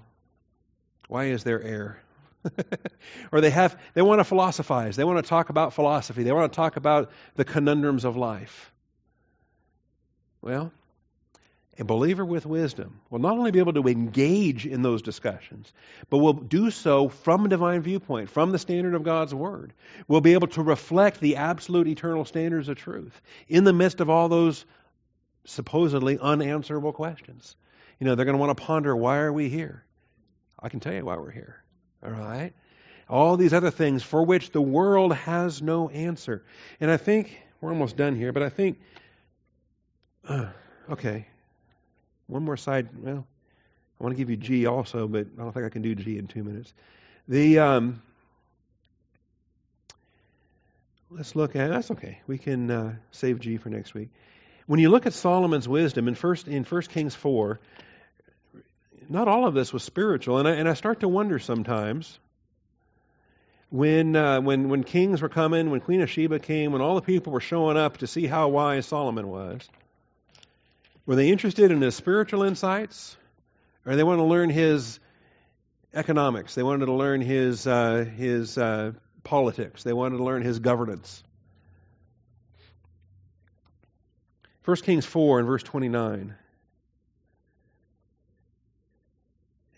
why is there air? or they have they want to philosophize. They want to talk about philosophy. They want to talk about the conundrums of life. Well, a believer with wisdom will not only be able to engage in those discussions, but will do so from a divine viewpoint, from the standard of God's Word. Will be able to reflect the absolute eternal standards of truth in the midst of all those supposedly unanswerable questions. You know, they're going to want to ponder why are we here? I can tell you why we're here. All right? All these other things for which the world has no answer. And I think we're almost done here, but I think, uh, okay, one more side. Well, I want to give you G also, but I don't think I can do G in two minutes. The um, let's look at that's okay. We can uh, save G for next week. When you look at Solomon's wisdom in first in First Kings four, not all of this was spiritual, and I, and I start to wonder sometimes when uh, when when kings were coming, when Queen of Sheba came, when all the people were showing up to see how wise Solomon was. Were they interested in his spiritual insights? Or they want to learn his economics? They wanted to learn his, uh, his uh, politics. They wanted to learn his governance. 1 Kings 4 and verse 29.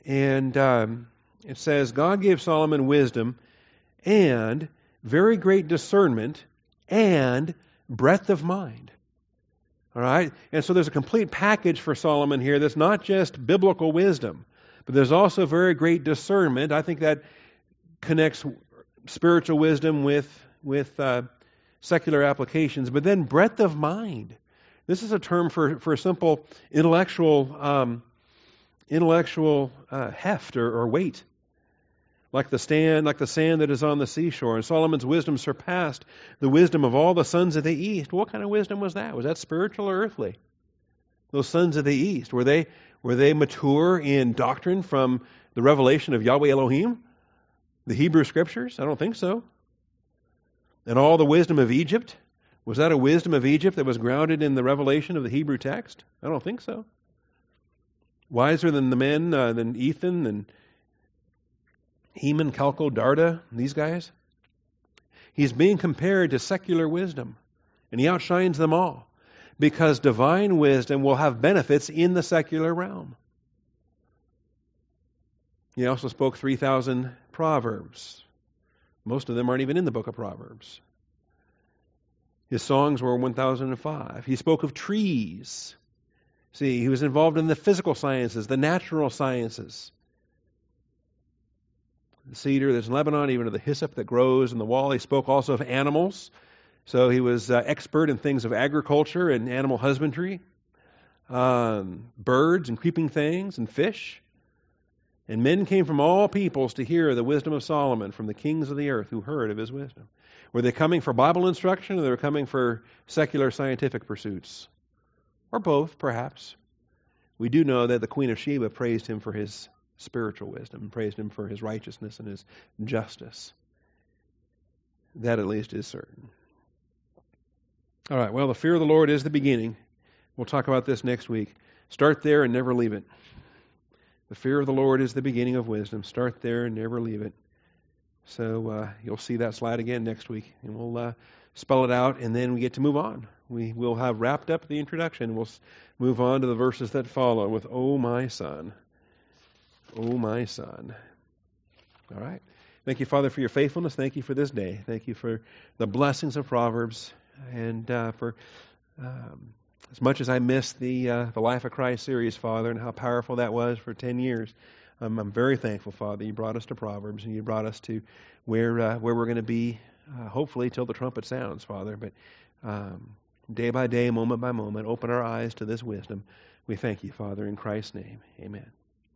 And um, it says, God gave Solomon wisdom and very great discernment and breadth of mind. All right? And so there's a complete package for Solomon here that's not just biblical wisdom, but there's also very great discernment. I think that connects spiritual wisdom with, with uh, secular applications, but then breadth of mind. This is a term for, for simple intellectual, um, intellectual uh, heft or, or weight like the stand, like the sand that is on the seashore. And Solomon's wisdom surpassed the wisdom of all the sons of the east. What kind of wisdom was that? Was that spiritual or earthly? Those sons of the east were they were they mature in doctrine from the revelation of Yahweh Elohim, the Hebrew Scriptures? I don't think so. And all the wisdom of Egypt was that a wisdom of Egypt that was grounded in the revelation of the Hebrew text? I don't think so. Wiser than the men, uh, than Ethan and Heman, Calcol, Darda, these guys. He's being compared to secular wisdom, and he outshines them all because divine wisdom will have benefits in the secular realm. He also spoke 3,000 proverbs. Most of them aren't even in the book of Proverbs. His songs were 1,005. He spoke of trees. See, he was involved in the physical sciences, the natural sciences the cedar that's in Lebanon, even of the hyssop that grows in the wall. He spoke also of animals. So he was uh, expert in things of agriculture and animal husbandry, um, birds and creeping things and fish. And men came from all peoples to hear the wisdom of Solomon from the kings of the earth who heard of his wisdom. Were they coming for Bible instruction or they were coming for secular scientific pursuits? Or both, perhaps. We do know that the Queen of Sheba praised him for his spiritual wisdom and praised him for his righteousness and his justice. That at least is certain. All right, well, the fear of the Lord is the beginning. We'll talk about this next week. Start there and never leave it. The fear of the Lord is the beginning of wisdom. Start there and never leave it. So uh, you'll see that slide again next week, and we'll uh, spell it out, and then we get to move on. We will have wrapped up the introduction. We'll move on to the verses that follow with, "Oh my son." O my son. All right. Thank you, Father, for your faithfulness. Thank you for this day. Thank you for the blessings of Proverbs and uh, for. Um, as much as I miss the uh, the Life of Christ series, Father, and how powerful that was for ten years, um, I'm very thankful, Father. You brought us to Proverbs, and you brought us to where uh, where we're going to be, uh, hopefully, till the trumpet sounds, Father. But um, day by day, moment by moment, open our eyes to this wisdom. We thank you, Father, in Christ's name. Amen.